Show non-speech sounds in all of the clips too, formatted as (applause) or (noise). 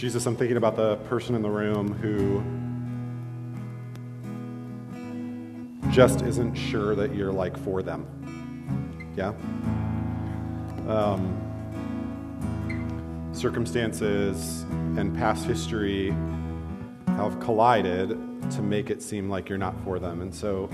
Jesus, I'm thinking about the person in the room who just isn't sure that you're like for them. Yeah? Um, circumstances and past history have collided to make it seem like you're not for them. And so,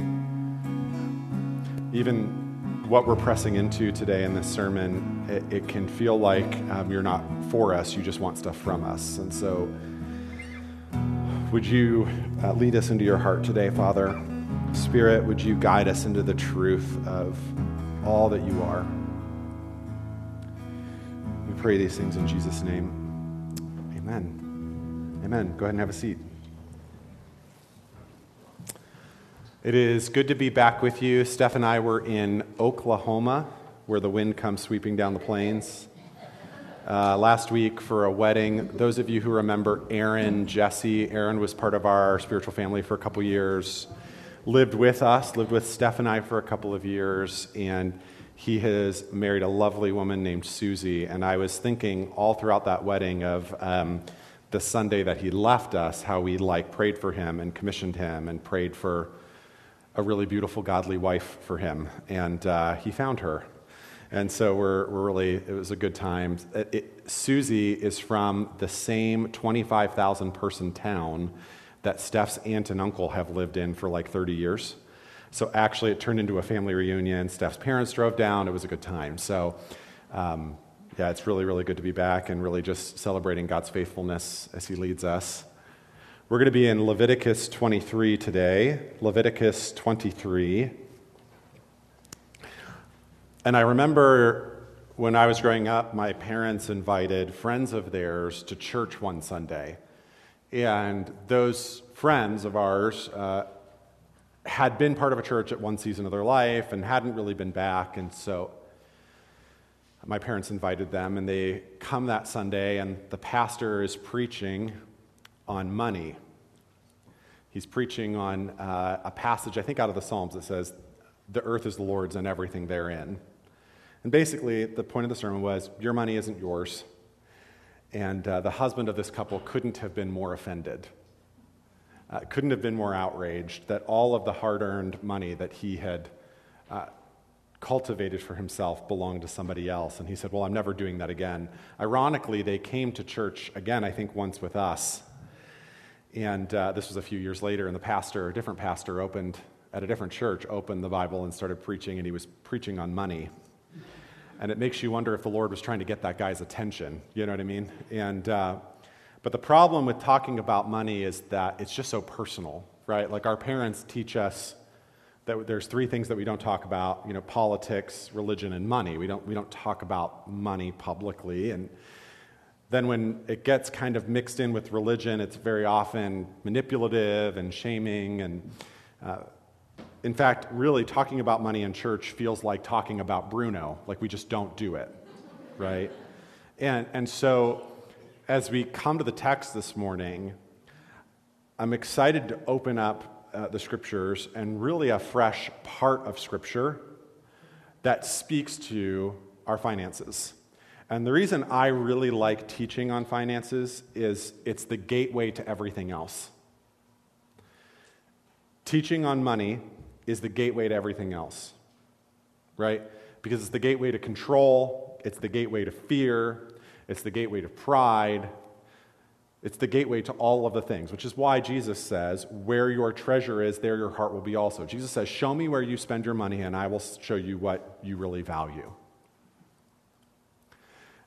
even what we're pressing into today in this sermon, it, it can feel like um, you're not for us, you just want stuff from us. And so, would you uh, lead us into your heart today, Father? Spirit, would you guide us into the truth of all that you are? We pray these things in Jesus' name. Amen. Amen. Go ahead and have a seat. It is good to be back with you. Steph and I were in Oklahoma, where the wind comes sweeping down the plains. Uh, last week for a wedding. Those of you who remember Aaron, Jesse, Aaron was part of our spiritual family for a couple years lived with us, lived with Steph and I for a couple of years, and he has married a lovely woman named Susie. And I was thinking all throughout that wedding of um, the Sunday that he left us, how we like prayed for him and commissioned him and prayed for a really beautiful, godly wife for him. And uh, he found her. And so we're, we're really, it was a good time. It, it, Susie is from the same 25,000 person town that Steph's aunt and uncle have lived in for like 30 years. So actually, it turned into a family reunion. Steph's parents drove down. It was a good time. So, um, yeah, it's really, really good to be back and really just celebrating God's faithfulness as He leads us. We're going to be in Leviticus 23 today. Leviticus 23. And I remember when I was growing up, my parents invited friends of theirs to church one Sunday. And those friends of ours uh, had been part of a church at one season of their life and hadn't really been back. And so my parents invited them, and they come that Sunday, and the pastor is preaching on money. He's preaching on uh, a passage, I think, out of the Psalms that says, The earth is the Lord's and everything therein. And basically, the point of the sermon was, Your money isn't yours. And uh, the husband of this couple couldn't have been more offended, uh, couldn't have been more outraged that all of the hard earned money that he had uh, cultivated for himself belonged to somebody else. And he said, Well, I'm never doing that again. Ironically, they came to church again, I think once with us. And uh, this was a few years later, and the pastor, a different pastor, opened at a different church, opened the Bible and started preaching, and he was preaching on money and it makes you wonder if the Lord was trying to get that guy's attention. You know what I mean? And uh, but the problem with talking about money is that it's just so personal, right? Like our parents teach us that there's three things that we don't talk about: you know, politics, religion, and money. We don't we don't talk about money publicly, and then when it gets kind of mixed in with religion, it's very often manipulative and shaming and. Uh, in fact, really, talking about money in church feels like talking about Bruno, like we just don't do it, right? And, and so, as we come to the text this morning, I'm excited to open up uh, the scriptures and really a fresh part of scripture that speaks to our finances. And the reason I really like teaching on finances is it's the gateway to everything else. Teaching on money is the gateway to everything else, right? Because it's the gateway to control, it's the gateway to fear, it's the gateway to pride, it's the gateway to all of the things, which is why Jesus says, Where your treasure is, there your heart will be also. Jesus says, Show me where you spend your money, and I will show you what you really value.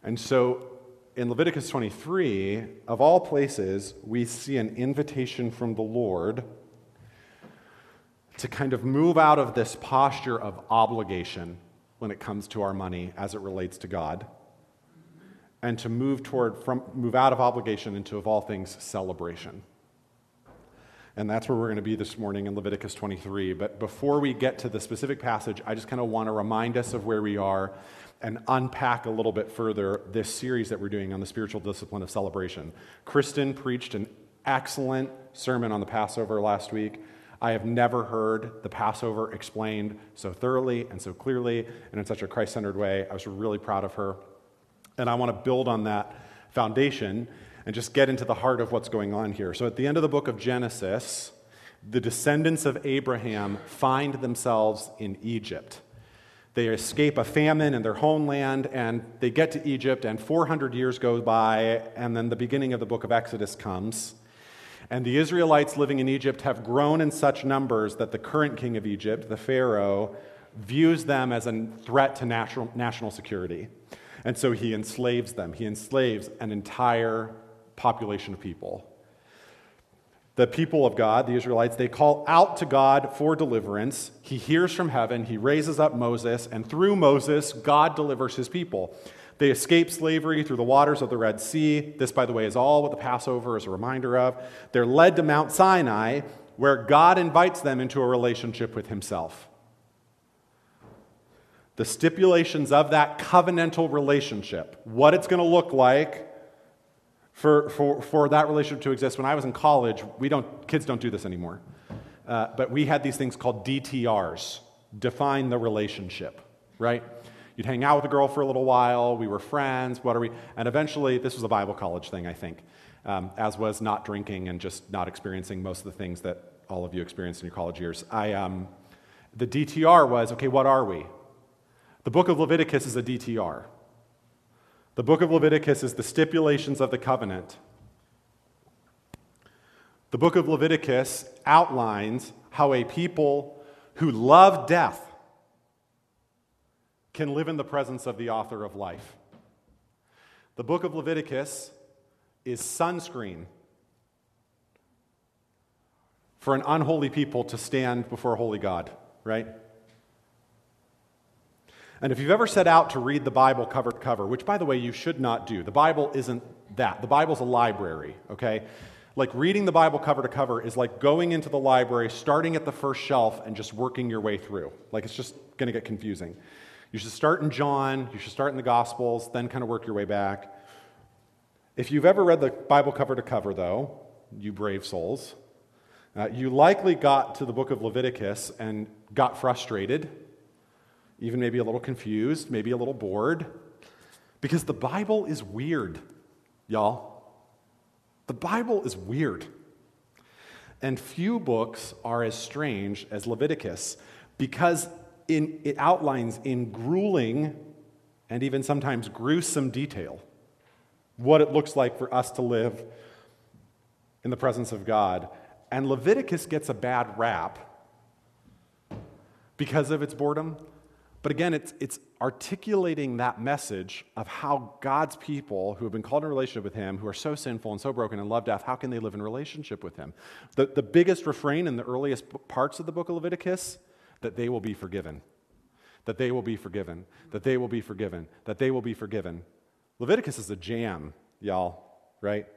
And so in Leviticus 23, of all places, we see an invitation from the Lord to kind of move out of this posture of obligation when it comes to our money as it relates to God and to move toward from move out of obligation into of all things celebration. And that's where we're going to be this morning in Leviticus 23. But before we get to the specific passage, I just kind of want to remind us of where we are and unpack a little bit further this series that we're doing on the spiritual discipline of celebration. Kristen preached an excellent sermon on the Passover last week. I have never heard the Passover explained so thoroughly and so clearly and in such a Christ centered way. I was really proud of her. And I want to build on that foundation and just get into the heart of what's going on here. So, at the end of the book of Genesis, the descendants of Abraham find themselves in Egypt. They escape a famine in their homeland and they get to Egypt, and 400 years go by, and then the beginning of the book of Exodus comes. And the Israelites living in Egypt have grown in such numbers that the current king of Egypt, the Pharaoh, views them as a threat to national, national security. And so he enslaves them. He enslaves an entire population of people. The people of God, the Israelites, they call out to God for deliverance. He hears from heaven, he raises up Moses, and through Moses, God delivers his people. They escape slavery through the waters of the Red Sea. This, by the way, is all what the Passover is a reminder of. They're led to Mount Sinai, where God invites them into a relationship with himself. The stipulations of that covenantal relationship, what it's going to look like for, for, for that relationship to exist. When I was in college, we don't, kids don't do this anymore. Uh, but we had these things called DTRs, define the relationship, right? You'd hang out with a girl for a little while. We were friends. What are we? And eventually, this was a Bible college thing, I think, um, as was not drinking and just not experiencing most of the things that all of you experienced in your college years. I, um, the DTR was okay, what are we? The book of Leviticus is a DTR. The book of Leviticus is the stipulations of the covenant. The book of Leviticus outlines how a people who love death can live in the presence of the author of life. The book of Leviticus is sunscreen for an unholy people to stand before a holy God, right? And if you've ever set out to read the Bible cover to cover, which by the way you should not do, the Bible isn't that. The Bible's a library, okay? Like reading the Bible cover to cover is like going into the library, starting at the first shelf, and just working your way through. Like it's just going to get confusing. You should start in John, you should start in the Gospels, then kind of work your way back. If you've ever read the Bible cover to cover, though, you brave souls, uh, you likely got to the book of Leviticus and got frustrated, even maybe a little confused, maybe a little bored, because the Bible is weird, y'all. The Bible is weird. And few books are as strange as Leviticus because in, it outlines in grueling and even sometimes gruesome detail what it looks like for us to live in the presence of God. And Leviticus gets a bad rap because of its boredom. But again, it's, it's articulating that message of how God's people who have been called in relationship with Him, who are so sinful and so broken and love death, how can they live in relationship with Him? The, the biggest refrain in the earliest parts of the book of Leviticus that they will be forgiven. That they will be forgiven. That they will be forgiven. That they will be forgiven. Leviticus is a jam, y'all, right?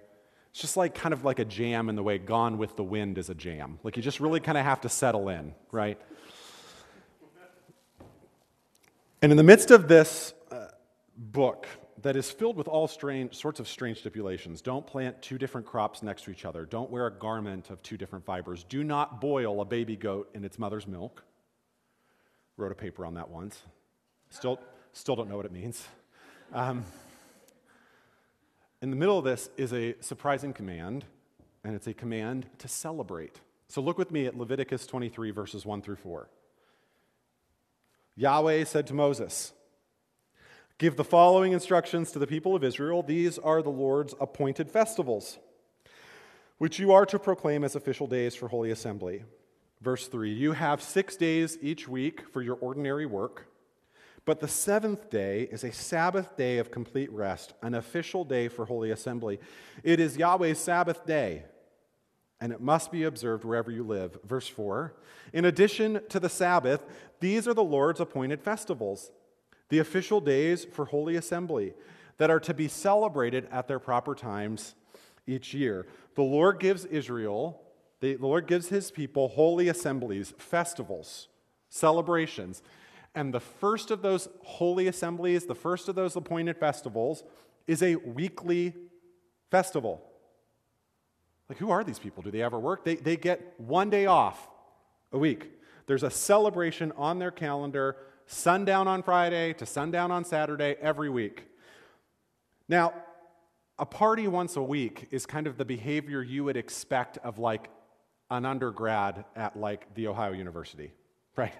It's just like kind of like a jam in the way Gone with the Wind is a jam. Like you just really kind of have to settle in, right? And in the midst of this uh, book that is filled with all strange, sorts of strange stipulations, don't plant two different crops next to each other. Don't wear a garment of two different fibers. Do not boil a baby goat in its mother's milk. Wrote a paper on that once. Still, still don't know what it means. Um, in the middle of this is a surprising command, and it's a command to celebrate. So look with me at Leviticus 23, verses 1 through 4. Yahweh said to Moses, Give the following instructions to the people of Israel. These are the Lord's appointed festivals, which you are to proclaim as official days for Holy Assembly. Verse 3 You have six days each week for your ordinary work, but the seventh day is a Sabbath day of complete rest, an official day for Holy Assembly. It is Yahweh's Sabbath day, and it must be observed wherever you live. Verse 4 In addition to the Sabbath, these are the Lord's appointed festivals, the official days for Holy Assembly that are to be celebrated at their proper times each year. The Lord gives Israel the Lord gives his people holy assemblies, festivals, celebrations. And the first of those holy assemblies, the first of those appointed festivals, is a weekly festival. Like, who are these people? Do they ever work? They, they get one day off a week. There's a celebration on their calendar, sundown on Friday to sundown on Saturday every week. Now, a party once a week is kind of the behavior you would expect of like an undergrad at like the Ohio University, (laughs) right?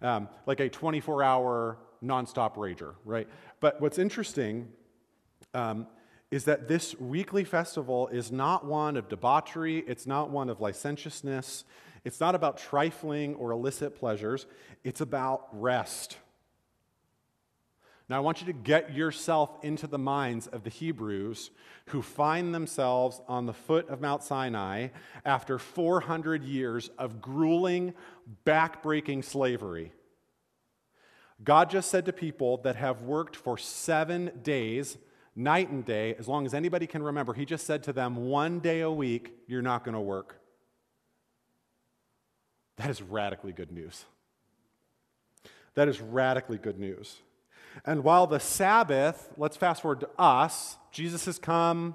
Um, like a 24 hour nonstop rager, right? But what's interesting um, is that this weekly festival is not one of debauchery, it's not one of licentiousness, it's not about trifling or illicit pleasures, it's about rest. Now, I want you to get yourself into the minds of the Hebrews who find themselves on the foot of Mount Sinai after 400 years of grueling, backbreaking slavery. God just said to people that have worked for seven days, night and day, as long as anybody can remember, He just said to them, one day a week, you're not going to work. That is radically good news. That is radically good news. And while the Sabbath, let's fast forward to us, Jesus has come,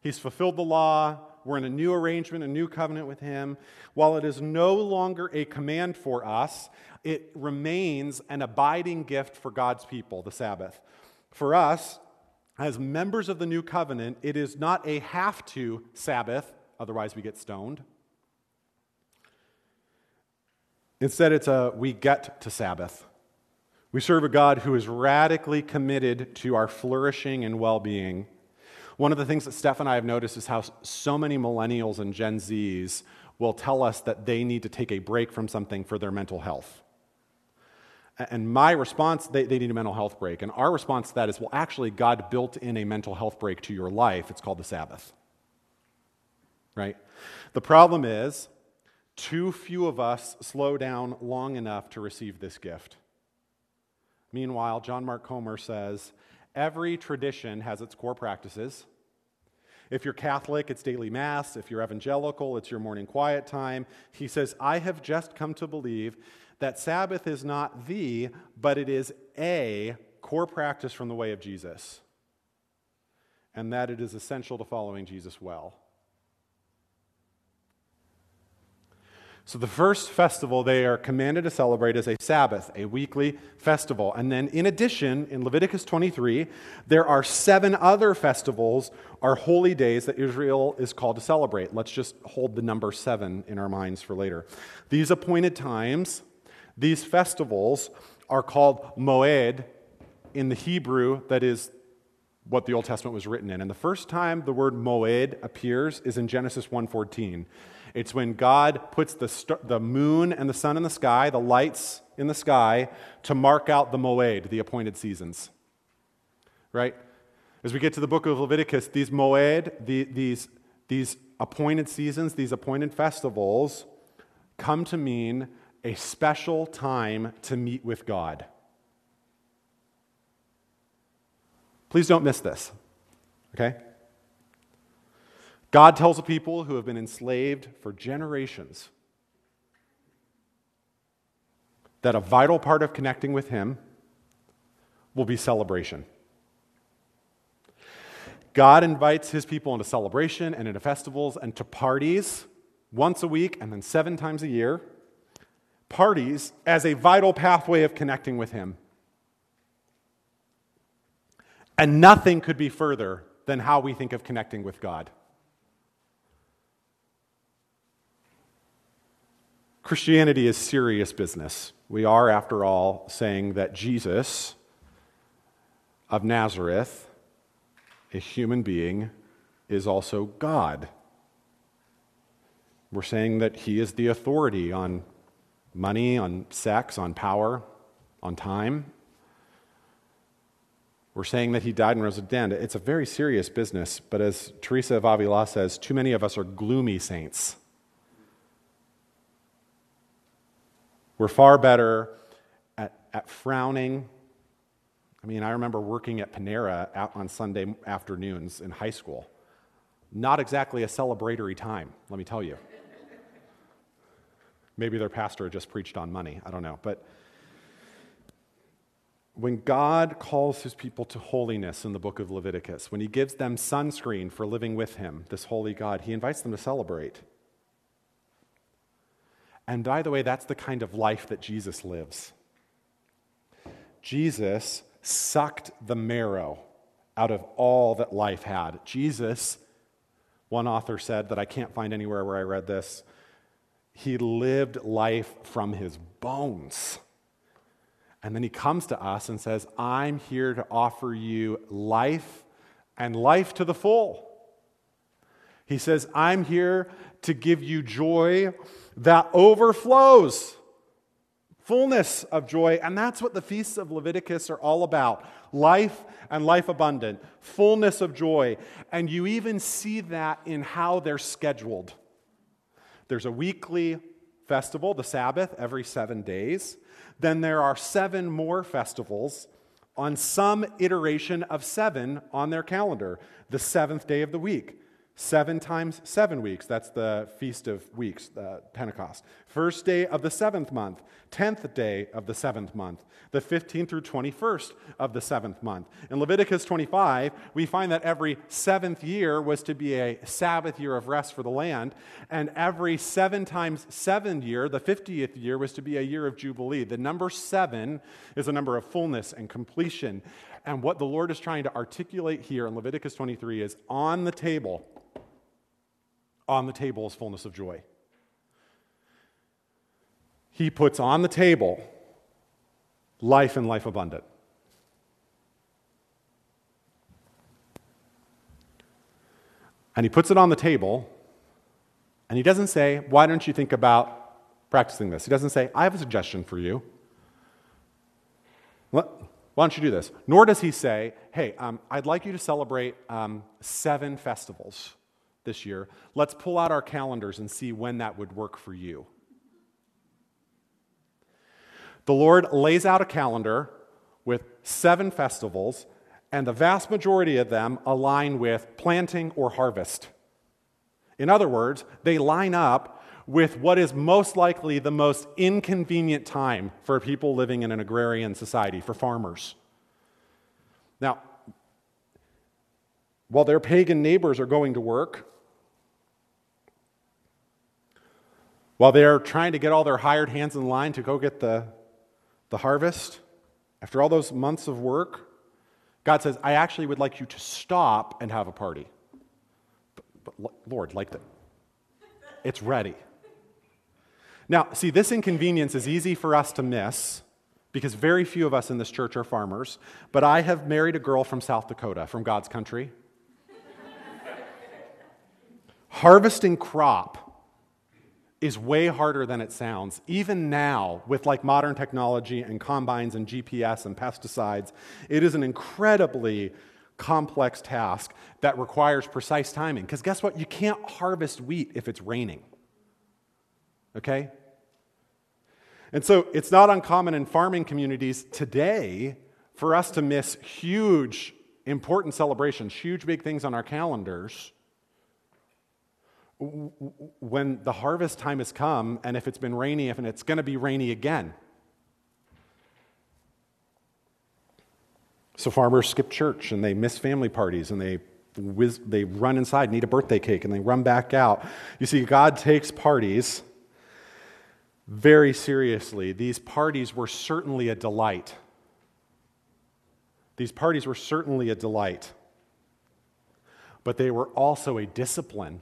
he's fulfilled the law, we're in a new arrangement, a new covenant with him. While it is no longer a command for us, it remains an abiding gift for God's people, the Sabbath. For us, as members of the new covenant, it is not a have to Sabbath, otherwise, we get stoned. Instead, it's a we get to Sabbath. We serve a God who is radically committed to our flourishing and well being. One of the things that Steph and I have noticed is how so many millennials and Gen Zs will tell us that they need to take a break from something for their mental health. And my response, they, they need a mental health break. And our response to that is, well, actually, God built in a mental health break to your life. It's called the Sabbath. Right? The problem is, too few of us slow down long enough to receive this gift. Meanwhile, John Mark Comer says every tradition has its core practices. If you're Catholic, it's daily Mass. If you're evangelical, it's your morning quiet time. He says, I have just come to believe that Sabbath is not the, but it is a core practice from the way of Jesus, and that it is essential to following Jesus well. So, the first festival they are commanded to celebrate is a Sabbath, a weekly festival. And then, in addition, in Leviticus 23, there are seven other festivals, or holy days that Israel is called to celebrate. Let's just hold the number seven in our minds for later. These appointed times, these festivals, are called Moed in the Hebrew, that is what the Old Testament was written in. And the first time the word Moed appears is in Genesis 1:14. It's when God puts the, the moon and the sun in the sky, the lights in the sky, to mark out the moed, the appointed seasons. Right? As we get to the book of Leviticus, these moed, the, these, these appointed seasons, these appointed festivals, come to mean a special time to meet with God. Please don't miss this, okay? God tells a people who have been enslaved for generations that a vital part of connecting with Him will be celebration. God invites His people into celebration and into festivals and to parties once a week and then seven times a year. Parties as a vital pathway of connecting with Him. And nothing could be further than how we think of connecting with God. Christianity is serious business. We are, after all, saying that Jesus of Nazareth, a human being, is also God. We're saying that he is the authority on money, on sex, on power, on time. We're saying that he died and rose again. It's a very serious business, but as Teresa of Avila says, too many of us are gloomy saints. We're far better at, at frowning. I mean, I remember working at Panera out on Sunday afternoons in high school. Not exactly a celebratory time, let me tell you. Maybe their pastor just preached on money. I don't know. But when God calls his people to holiness in the book of Leviticus, when he gives them sunscreen for living with him, this holy God, he invites them to celebrate. And by the way, that's the kind of life that Jesus lives. Jesus sucked the marrow out of all that life had. Jesus, one author said that I can't find anywhere where I read this, he lived life from his bones. And then he comes to us and says, I'm here to offer you life and life to the full. He says, I'm here to give you joy that overflows fullness of joy. And that's what the feasts of Leviticus are all about life and life abundant, fullness of joy. And you even see that in how they're scheduled. There's a weekly festival, the Sabbath, every seven days. Then there are seven more festivals on some iteration of seven on their calendar, the seventh day of the week. Seven times seven weeks. That's the Feast of Weeks, uh, Pentecost. First day of the seventh month. Tenth day of the seventh month. The 15th through 21st of the seventh month. In Leviticus 25, we find that every seventh year was to be a Sabbath year of rest for the land. And every seven times seven year, the 50th year, was to be a year of Jubilee. The number seven is a number of fullness and completion. And what the Lord is trying to articulate here in Leviticus 23 is on the table on the table is fullness of joy. He puts on the table life and life abundant. And he puts it on the table, and he doesn't say, Why don't you think about practicing this? He doesn't say, I have a suggestion for you. Why don't you do this? Nor does he say, Hey, um, I'd like you to celebrate um, seven festivals this year. Let's pull out our calendars and see when that would work for you. The Lord lays out a calendar with seven festivals, and the vast majority of them align with planting or harvest. In other words, they line up with what is most likely the most inconvenient time for people living in an agrarian society, for farmers. Now, while their pagan neighbors are going to work, while they're trying to get all their hired hands in line to go get the, the harvest, after all those months of work, God says, I actually would like you to stop and have a party. But, but Lord, like that. It's ready. Now, see, this inconvenience is easy for us to miss because very few of us in this church are farmers, but I have married a girl from South Dakota, from God's country. (laughs) Harvesting crop is way harder than it sounds. Even now, with like modern technology and combines and GPS and pesticides, it is an incredibly complex task that requires precise timing. Because guess what? You can't harvest wheat if it's raining. Okay? And so it's not uncommon in farming communities today for us to miss huge, important celebrations, huge, big things on our calendars when the harvest time has come, and if it's been rainy, if and it's going to be rainy again. So farmers skip church and they miss family parties and they whiz, they run inside, need a birthday cake, and they run back out. You see, God takes parties very seriously. These parties were certainly a delight. These parties were certainly a delight, but they were also a discipline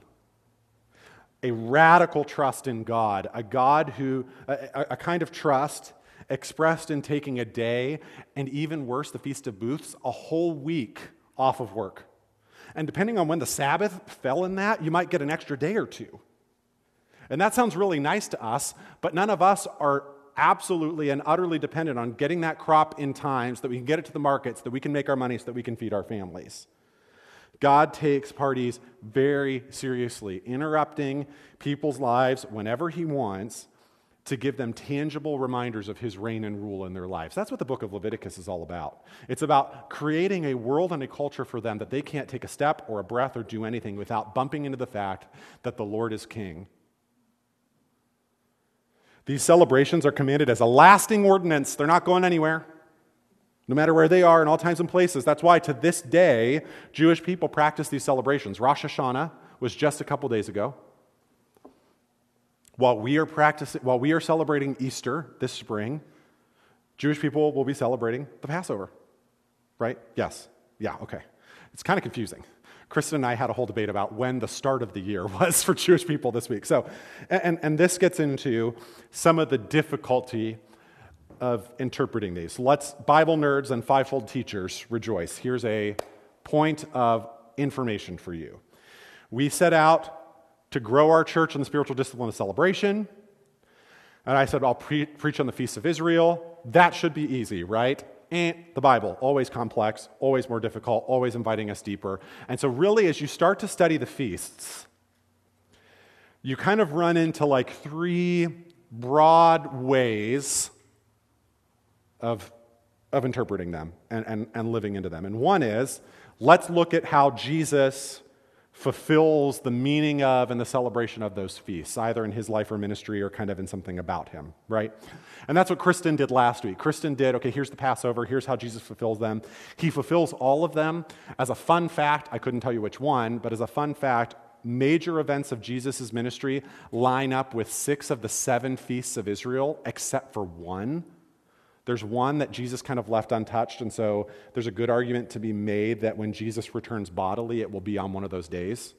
a radical trust in God, a God who, a, a, kind of trust expressed in taking a day, and even worse, the Feast of Booths, a whole week off of work. And depending on when the Sabbath fell in that, you might get an extra day or two. And that sounds really nice to us, but none of us are absolutely and utterly dependent on getting that crop in time so that we can get it to the markets, so that we can make our money, so that we can feed our families. God takes parties very seriously, interrupting people's lives whenever He wants to give them tangible reminders of His reign and rule in their lives. That's what the book of Leviticus is all about. It's about creating a world and a culture for them that they can't take a step or a breath or do anything without bumping into the fact that the Lord is King. These celebrations are commanded as a lasting ordinance, they're not going anywhere no matter where they are in all times and places. That's why to this day, Jewish people practice these celebrations. Rosh Hashanah was just a couple days ago. While we are practicing, while we are celebrating Easter this spring, Jewish people will be celebrating the Passover. Right? Yes. Yeah, okay. it's kind of confusing. Kristen and I had a whole debate about when the start of the year (laughs) was for Jewish people this week. So, and, and this gets into some of the difficulty of interpreting these. Let's, Bible nerds and fivefold teachers, rejoice. Here's a point of information for you. We set out to grow our church in the spiritual discipline of celebration. And I said, I'll pre- preach on the Feast of Israel. That should be easy, right? And the Bible, always complex, always more difficult, always inviting us deeper. And so, really, as you start to study the feasts, you kind of run into like three broad ways of, of interpreting them and, and, and living into them. And one is let's look at how Jesus fulfills the meaning of and the celebration of those feasts, either in his life or ministry or kind of in something about him, right? And that's what Kristen did last week. Kristen did, okay, here's the Passover, here's how Jesus fulfills them. He fulfills all of them. As a fun fact, I couldn't tell you which one, but as a fun fact, major events of Jesus' ministry line up with six of the seven feasts of Israel, except for one. There's one that Jesus kind of left untouched, and so there's a good argument to be made that when Jesus returns bodily, it will be on one of those days.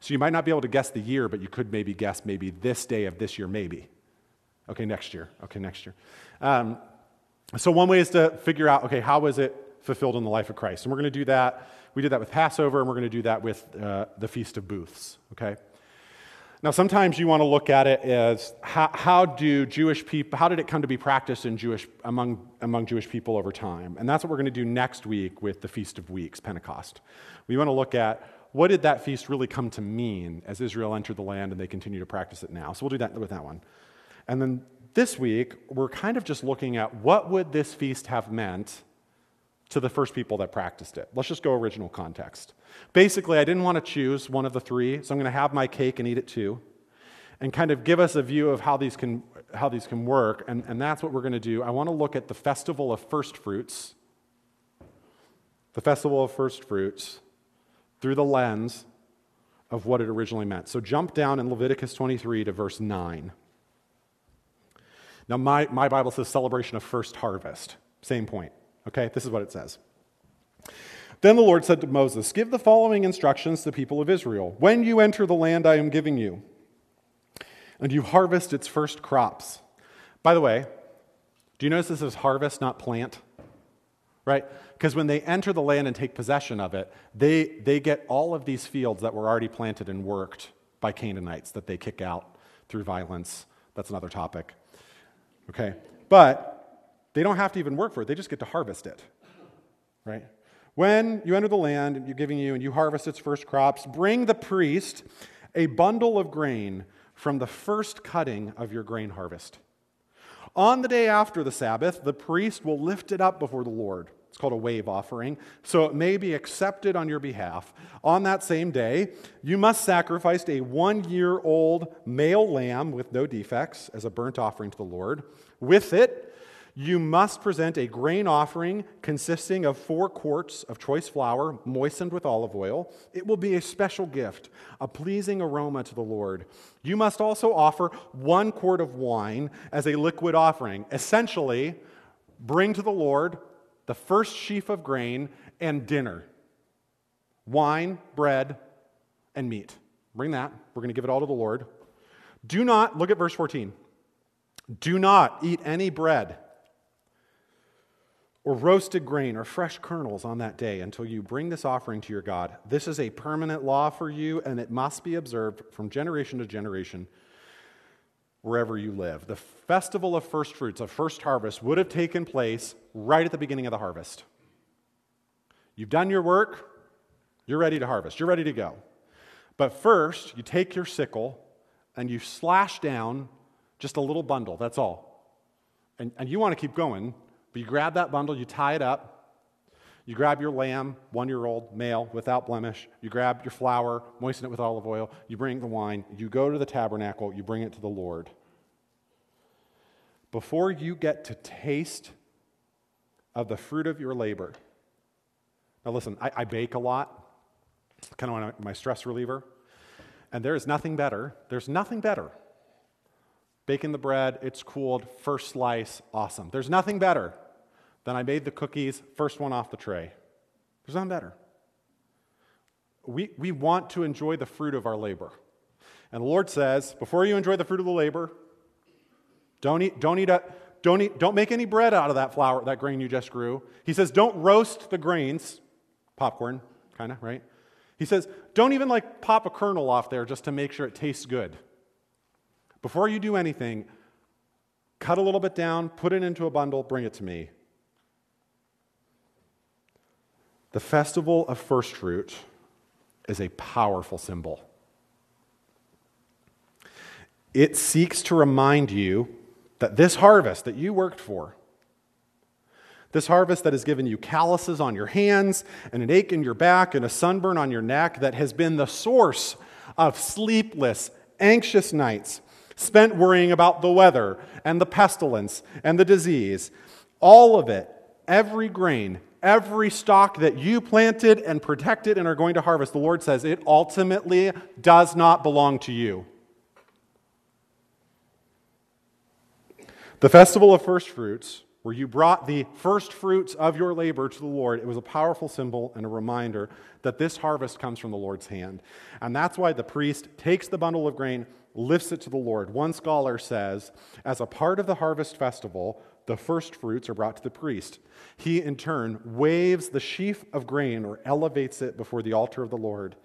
So you might not be able to guess the year, but you could maybe guess maybe this day of this year, maybe. Okay, next year. Okay, next year. Um, so one way is to figure out, okay, how is it fulfilled in the life of Christ? And we're going to do that. We did that with Passover, and we're going to do that with uh, the Feast of Booths, okay? Now, sometimes you want to look at it as how, how, do Jewish people, how did it come to be practiced in Jewish, among, among Jewish people over time? And that's what we're going to do next week with the Feast of Weeks, Pentecost. We want to look at what did that feast really come to mean as Israel entered the land and they continue to practice it now. So we'll do that with that one. And then this week, we're kind of just looking at what would this feast have meant to the first people that practiced it. Let's just go original context. Basically, I didn't want to choose one of the three, so I'm going to have my cake and eat it too, and kind of give us a view of how these can, how these can work. And, and that's what we're going to do. I want to look at the festival of first fruits, the festival of first fruits, through the lens of what it originally meant. So jump down in Leviticus 23 to verse 9. Now, my, my Bible says celebration of first harvest. Same point. Okay, this is what it says. Then the Lord said to Moses, Give the following instructions to the people of Israel. When you enter the land I am giving you, and you harvest its first crops. By the way, do you notice this is harvest, not plant? Right? Because when they enter the land and take possession of it, they, they get all of these fields that were already planted and worked by Canaanites that they kick out through violence. That's another topic. Okay? But they don't have to even work for it, they just get to harvest it. Right? When you enter the land and you're giving you and you harvest its first crops, bring the priest a bundle of grain from the first cutting of your grain harvest. On the day after the Sabbath, the priest will lift it up before the Lord. It's called a wave offering, so it may be accepted on your behalf. On that same day, you must sacrifice a one year old male lamb with no defects as a burnt offering to the Lord. With it, you must present a grain offering consisting of four quarts of choice flour moistened with olive oil. It will be a special gift, a pleasing aroma to the Lord. You must also offer one quart of wine as a liquid offering. Essentially, bring to the Lord the first sheaf of grain and dinner wine, bread, and meat. Bring that. We're going to give it all to the Lord. Do not, look at verse 14. Do not eat any bread or roasted grain or fresh kernels on that day until you bring this offering to your God. This is a permanent law for you, and it must be observed from generation to generation wherever you live. The festival of first fruits, of first harvest, would have taken place right at the beginning of the harvest. You've done your work, you're ready to harvest, you're ready to go. But first, you take your sickle and you slash down just a little bundle, that's all. And, and you want to keep going but you grab that bundle, you tie it up, you grab your lamb, one year old, male, without blemish. You grab your flour, moisten it with olive oil. You bring the wine. You go to the tabernacle. You bring it to the Lord. Before you get to taste of the fruit of your labor. Now, listen, I, I bake a lot, kind of my stress reliever. And there is nothing better. There's nothing better. Baking the bread, it's cooled, first slice, awesome. There's nothing better then I made the cookies, first one off the tray. There's none better. we, we want to enjoy the fruit of our labor. And the Lord says, before you enjoy the fruit of the labor, don't eat, don't eat, a, don't eat, don't make any bread out of that flour, that grain you just grew. He says, don't roast the grains, popcorn, kind of, right? He says, don't even like pop a kernel off there just to make sure it tastes good. Before you do anything, cut a little bit down, put it into a bundle, bring it to me. The festival of first fruit is a powerful symbol. It seeks to remind you that this harvest that you worked for, this harvest that has given you calluses on your hands and an ache in your back and a sunburn on your neck, that has been the source of sleepless, anxious nights spent worrying about the weather and the pestilence and the disease, all of it, every grain, every stalk that you planted and protected and are going to harvest, the Lord says it ultimately does not belong to you. The festival of first fruits, where you brought the first fruits of your labor to the Lord, it was a powerful symbol and a reminder that this harvest comes from the Lord's hand. And that's why the priest takes the bundle of grain, lifts it to the Lord. One scholar says, as a part of the harvest festival, the first fruits are brought to the priest. He, in turn, waves the sheaf of grain or elevates it before the altar of the Lord.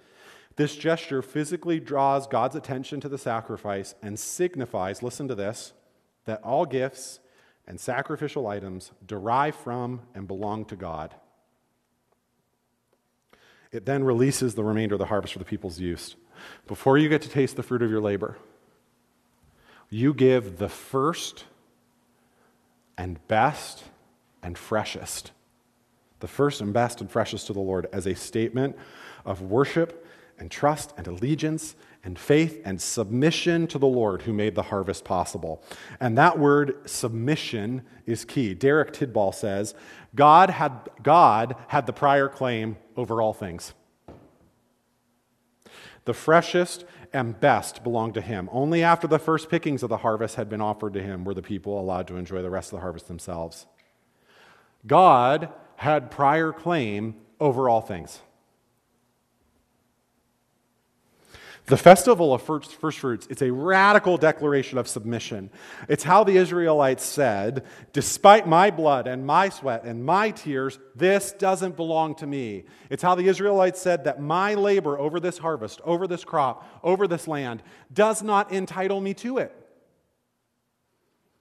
This gesture physically draws God's attention to the sacrifice and signifies, listen to this, that all gifts and sacrificial items derive from and belong to God. It then releases the remainder of the harvest for the people's use. Before you get to taste the fruit of your labor, you give the first and best and freshest, the first and best and freshest to the Lord as a statement of worship and trust and allegiance and faith and submission to the Lord who made the harvest possible. And that word submission is key. Derek Tidball says, God had, God had the prior claim over all things. The freshest and best belonged to him. Only after the first pickings of the harvest had been offered to him were the people allowed to enjoy the rest of the harvest themselves. God had prior claim over all things. The festival of first, first, fruits, it's a radical declaration of submission. It's how the Israelites said, Despite my blood and my sweat and my tears, this doesn't belong to me. It's how the Israelites said that my labor over this harvest, over this crop, over this land, does not entitle me to it.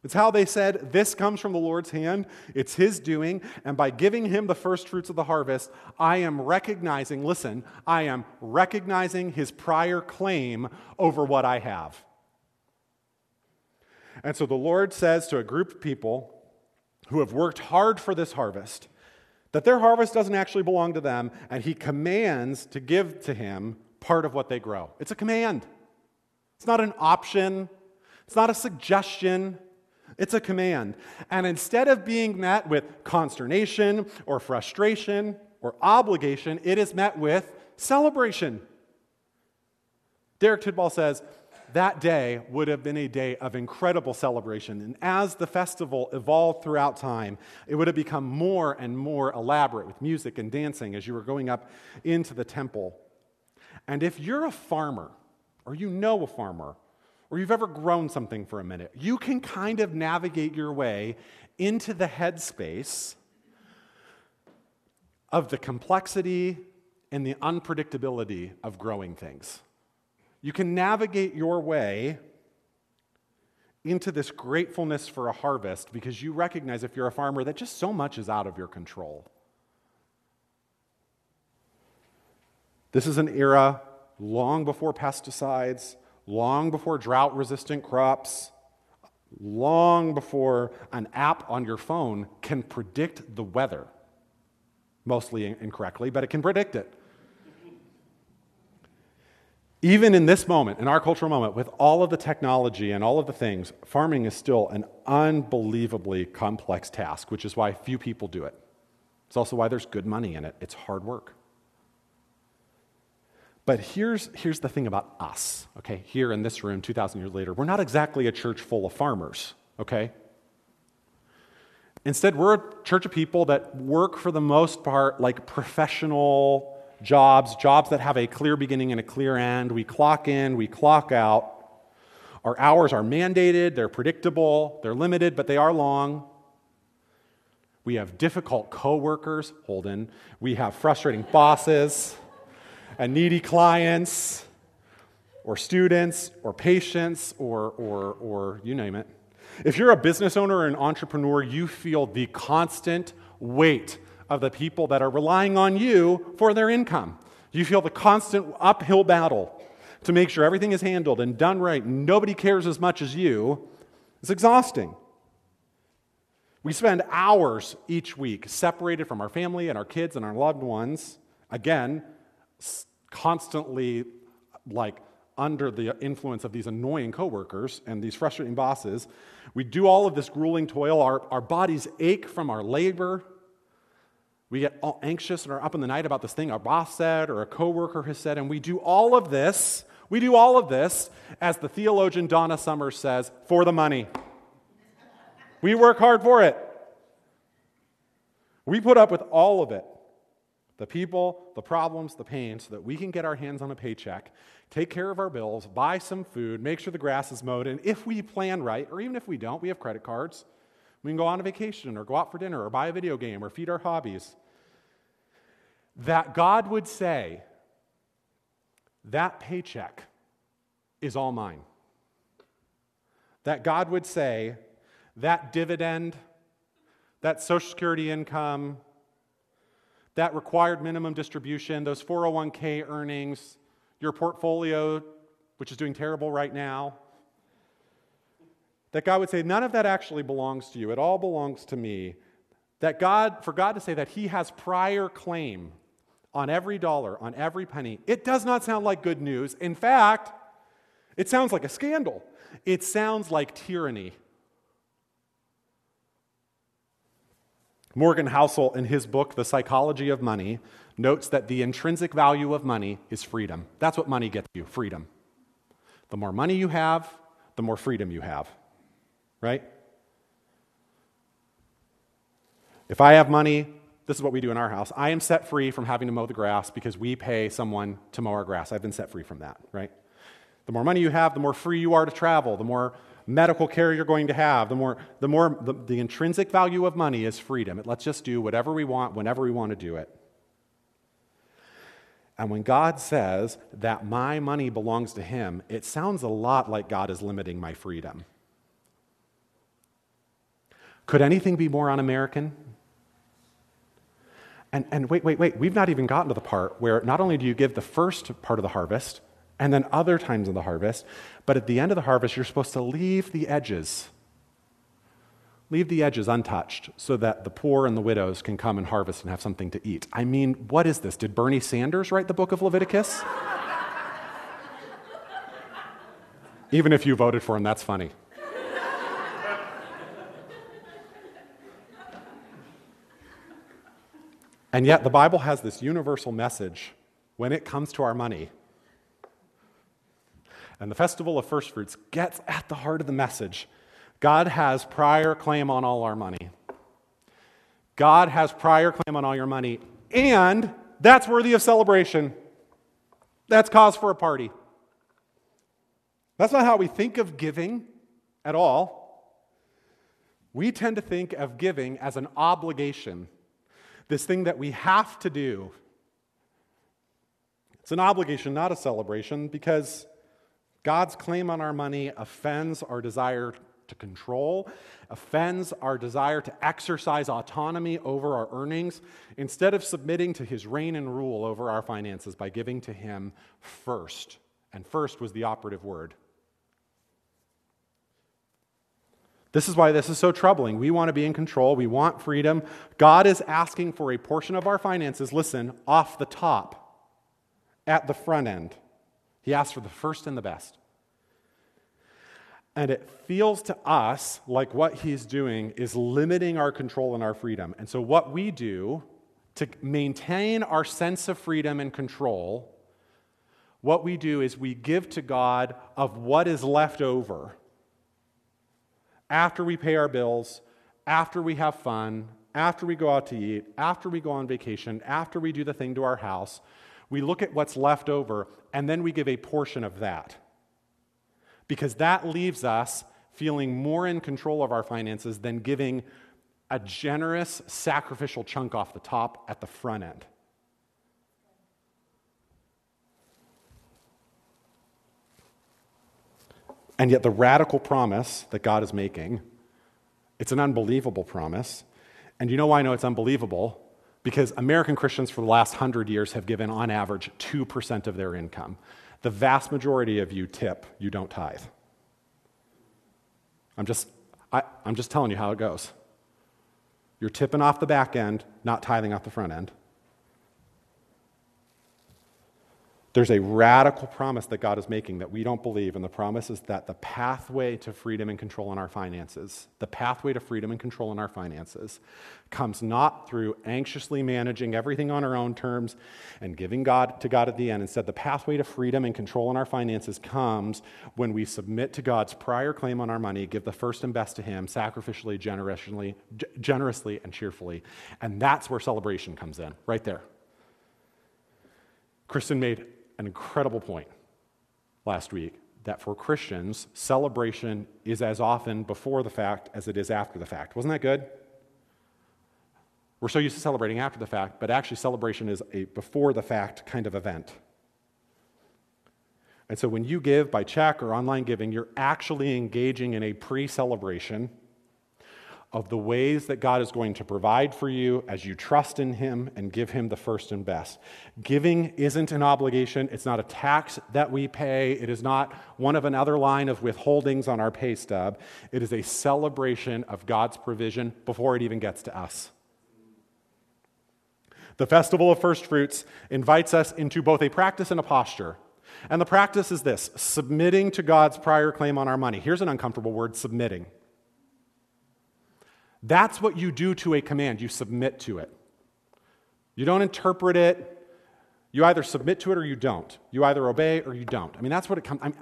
It's how they said, This comes from the Lord's hand, it's His doing, and by giving Him the first fruits of the harvest, I am recognizing, listen, I am recognizing His prior claim over what I have. And so the Lord says to a group of people who have worked hard for this harvest that their harvest doesn't actually belong to them, and He commands to give to Him part of what they grow. It's a command, it's not an option, it's not a suggestion. It's a command. And instead of being met with consternation or frustration or obligation, it is met with celebration. Derek Tidball says, that day would have been a day of incredible celebration. And as the festival evolved throughout time, it would have become more and more elaborate with music and dancing as you were going up into the temple. And if you're a farmer, or you know a farmer, or you've ever grown something for a minute, you can kind of navigate your way into the headspace of the complexity and the unpredictability of growing things. You can navigate your way into this gratefulness for a harvest because you recognize, if you're a farmer, that just so much is out of your control. This is an era long before pesticides, long before drought resistant crops, long before an app on your phone can predict the weather. Mostly incorrectly, but it can predict it. Even in this moment, in our cultural moment, with all of the technology and all of the things, farming is still an unbelievably complex task, which is why few people do it. It's also why there's good money in it. It's hard work. But here's, here's the thing about us, okay? Here in this room, 2,000 years later, we're not exactly a church full of farmers, okay? Instead, we're a church of people that work for the most part like professional jobs, jobs that have a clear beginning and a clear end. We clock in, we clock out. Our hours are mandated, they're predictable, they're limited, but they are long. We have difficult coworkers, Holden. We have frustrating bosses and needy clients or students or patients or, or, or you name it. If you're a business owner or an entrepreneur, you feel the constant weight of the people that are relying on you for their income. You feel the constant uphill battle to make sure everything is handled and done right. Nobody cares as much as you. It's exhausting. We spend hours each week separated from our family and our kids and our loved ones. Again, constantly like under the influence of these annoying coworkers and these frustrating bosses. We do all of this grueling toil. Our, our bodies ache from our labor. We get all anxious and are up in the night about this thing our boss said or a coworker has said, and we do all of this. We do all of this, as the theologian Donna Summers says, for the money. We work hard for it. We put up with all of it the people, the problems, the pain, so that we can get our hands on a paycheck, take care of our bills, buy some food, make sure the grass is mowed, and if we plan right, or even if we don't, we have credit cards. We can go on a vacation or go out for dinner or buy a video game or feed our hobbies. That God would say, that paycheck is all mine. That God would say, that dividend, that Social Security income, that required minimum distribution, those 401k earnings, your portfolio, which is doing terrible right now, that God would say, none of that actually belongs to you. It all belongs to me. That God, for God to say that He has prior claim on every dollar, on every penny, it does not sound like good news. In fact, it sounds like a scandal. It sounds like tyranny. Morgan Housel, in his book, The Psychology of Money, notes that the intrinsic value of money is freedom. That's what money gets you freedom. The more money you have, the more freedom you have, right? If I have money, this is what we do in our house. I am set free from having to mow the grass because we pay someone to mow our grass. I've been set free from that, right? The more money you have, the more free you are to travel, the more medical care you're going to have, the more, the, more the, the intrinsic value of money is freedom. It lets us just do whatever we want, whenever we want to do it. And when God says that my money belongs to Him, it sounds a lot like God is limiting my freedom. Could anything be more un American? And, and wait, wait, wait, we've not even gotten to the part where not only do you give the first part of the harvest, and then other times of the harvest. But at the end of the harvest, you're supposed to leave the edges. Leave the edges untouched so that the poor and the widows can come and harvest and have something to eat. I mean, what is this? Did Bernie Sanders write the book of Leviticus? Even if you voted for him, that's funny. and yet, the Bible has this universal message when it comes to our money and the festival of first fruits gets at the heart of the message. God has prior claim on all our money. God has prior claim on all your money, and that's worthy of celebration. That's cause for a party. That's not how we think of giving at all. We tend to think of giving as an obligation, this thing that we have to do. It's an obligation, not a celebration, because God's claim on our money offends our desire to control, offends our desire to exercise autonomy over our earnings, instead of submitting to his reign and rule over our finances by giving to him first. And first was the operative word. This is why this is so troubling. We want to be in control. We want freedom. God is asking for a portion of our finances, listen, off the top, at the front end. He asks for the first and the best. And it feels to us like what he's doing is limiting our control and our freedom. And so, what we do to maintain our sense of freedom and control, what we do is we give to God of what is left over after we pay our bills, after we have fun, after we go out to eat, after we go on vacation, after we do the thing to our house, we look at what's left over and then we give a portion of that. Because that leaves us feeling more in control of our finances than giving a generous sacrificial chunk off the top at the front end. And yet, the radical promise that God is making, it's an unbelievable promise. And you know why I know it's unbelievable? Because American Christians for the last hundred years have given, on average, 2% of their income. The vast majority of you tip, you don't tithe. I'm just, I, I'm just telling you how it goes. You're tipping off the back end, not tithing off the front end. There's a radical promise that God is making that we don't believe, and the promise is that the pathway to freedom and control in our finances, the pathway to freedom and control in our finances, comes not through anxiously managing everything on our own terms and giving God to God at the end. Instead, the pathway to freedom and control in our finances comes when we submit to God's prior claim on our money, give the first and best to Him, sacrificially, generously, generously, and cheerfully. And that's where celebration comes in, right there. Kristen made an incredible point last week that for Christians, celebration is as often before the fact as it is after the fact. Wasn't that good? We're so used to celebrating after the fact, but actually, celebration is a before the fact kind of event. And so, when you give by check or online giving, you're actually engaging in a pre celebration of the ways that God is going to provide for you as you trust in Him and give Him the first and best. Giving isn't an obligation, it's not a tax that we pay, it is not one of another line of withholdings on our pay stub. It is a celebration of God's provision before it even gets to us. The Festival of First Fruits invites us into both a practice and a posture. And the practice is this submitting to God's prior claim on our money. Here's an uncomfortable word submitting. That's what you do to a command. You submit to it. You don't interpret it. You either submit to it or you don't. You either obey or you don't. I mean, that's what it comes. I,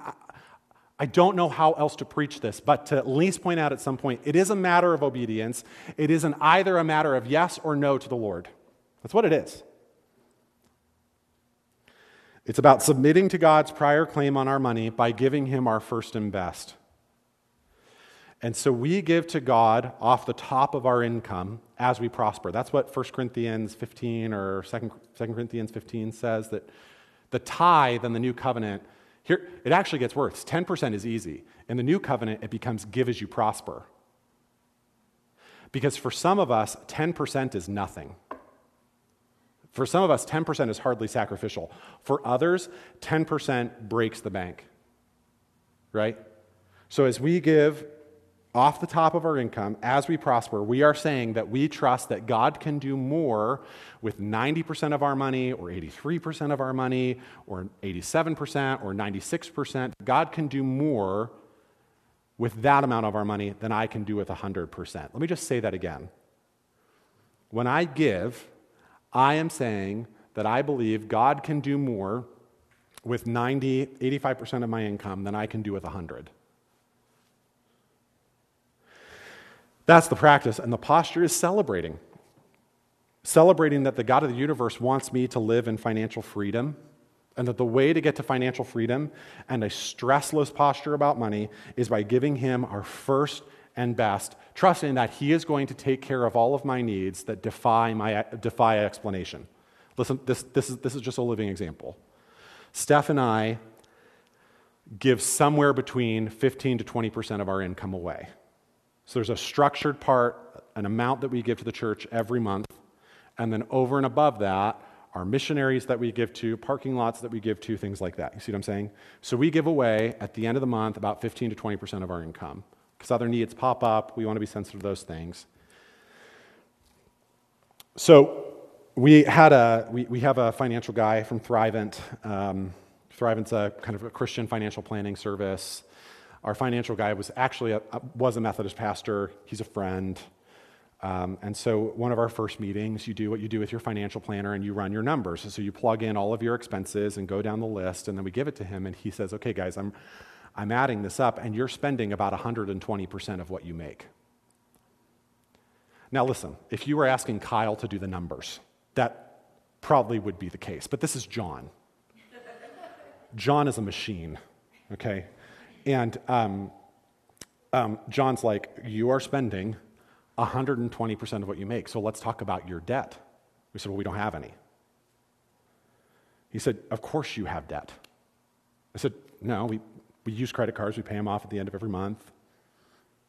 I don't know how else to preach this, but to at least point out at some point, it is a matter of obedience. It isn't either a matter of yes or no to the Lord. That's what it is. It's about submitting to God's prior claim on our money by giving Him our first and best. And so we give to God off the top of our income as we prosper. That's what 1 Corinthians 15 or 2 Corinthians 15 says that the tithe in the new covenant, here, it actually gets worse. 10% is easy. In the new covenant, it becomes give as you prosper. Because for some of us, 10% is nothing. For some of us, 10% is hardly sacrificial. For others, 10% breaks the bank. Right? So as we give off the top of our income as we prosper, we are saying that we trust that God can do more with 90% of our money, or 83% of our money, or 87%, or 96%. God can do more with that amount of our money than I can do with 100%. Let me just say that again. When I give, I am saying that I believe God can do more with 90, 85% of my income than I can do with 100. That's the practice. And the posture is celebrating. Celebrating that the God of the universe wants me to live in financial freedom, and that the way to get to financial freedom and a stressless posture about money is by giving Him our first and best, trusting that He is going to take care of all of my needs that defy, my, defy explanation. Listen, this, this, is, this is just a living example. Steph and I give somewhere between 15 to 20% of our income away. So there's a structured part, an amount that we give to the church every month. And then over and above that, our missionaries that we give to, parking lots that we give to, things like that. You see what I'm saying? So we give away at the end of the month about 15 to 20% of our income because other needs pop up. We want to be sensitive to those things. So we had a we, we have a financial guy from Thrivent. Um, Thrivent's a kind of a Christian financial planning service. Our financial guy was actually a, was a Methodist pastor. He's a friend. Um, and so, one of our first meetings, you do what you do with your financial planner and you run your numbers. So, you plug in all of your expenses and go down the list, and then we give it to him, and he says, Okay, guys, I'm, I'm adding this up, and you're spending about 120% of what you make. Now, listen, if you were asking Kyle to do the numbers, that probably would be the case. But this is John. John is a machine, okay? And um, um, John's like, You are spending 120% of what you make, so let's talk about your debt. We said, Well, we don't have any. He said, Of course you have debt. I said, No, we, we use credit cards, we pay them off at the end of every month.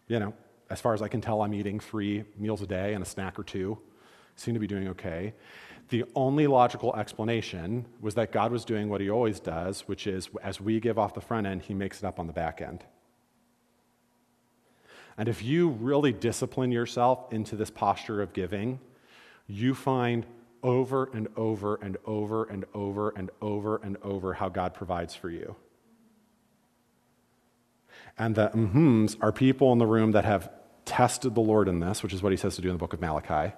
You know, as far as I can tell, I'm eating three meals a day and a snack or two. Seem to be doing okay. The only logical explanation was that God was doing what he always does, which is as we give off the front end, he makes it up on the back end. And if you really discipline yourself into this posture of giving, you find over and over and over and over and over and over how God provides for you. And the mhms are people in the room that have tested the Lord in this, which is what he says to do in the book of Malachi,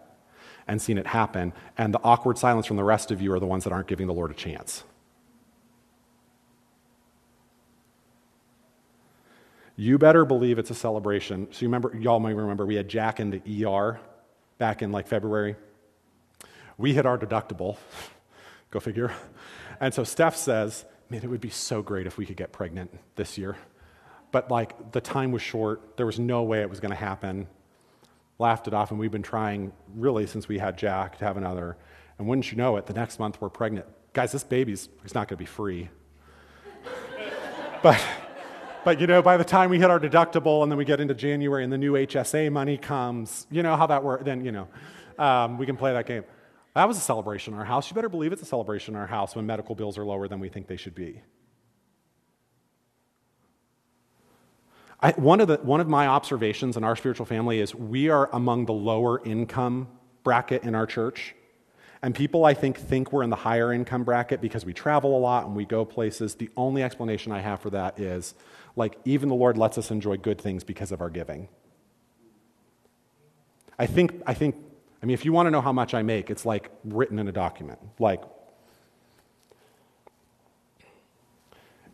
and seen it happen. And the awkward silence from the rest of you are the ones that aren't giving the Lord a chance. You better believe it's a celebration. So you remember, y'all might remember, we had Jack in the ER back in like February. We hit our deductible. (laughs) Go figure. And so Steph says, man, it would be so great if we could get pregnant this year. But like the time was short, there was no way it was going to happen. Laughed it off, and we've been trying really since we had Jack to have another. And wouldn't you know it, the next month we're pregnant. Guys, this baby's is not going to be free. but, but you know, by the time we hit our deductible and then we get into January and the new HSA money comes, you know how that works. Then you know, um, we can play that game. That was a celebration in our house. You better believe it's a celebration in our house when medical bills are lower than we think they should be. I, one, of the, one of my observations in our spiritual family is we are among the lower income bracket in our church. And people, I think, think we're in the higher income bracket because we travel a lot and we go places. The only explanation I have for that is like, even the Lord lets us enjoy good things because of our giving. I think, I think, I mean, if you want to know how much I make, it's like written in a document. Like,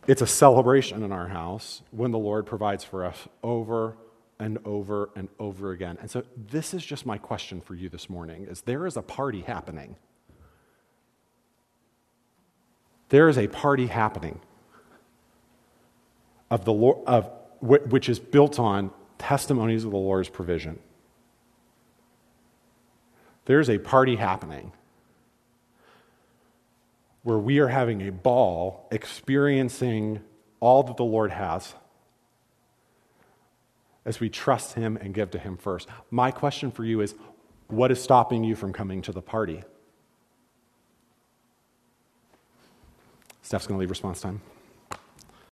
It's a celebration in our house when the Lord provides for us over and over and over again. And so this is just my question for you this morning is there is a party happening. There is a party happening of the Lord of which is built on testimonies of the Lord's provision. There's a party happening where we are having a ball experiencing all that the Lord has as we trust Him and give to Him first. My question for you is what is stopping you from coming to the party? Steph's going to leave response time.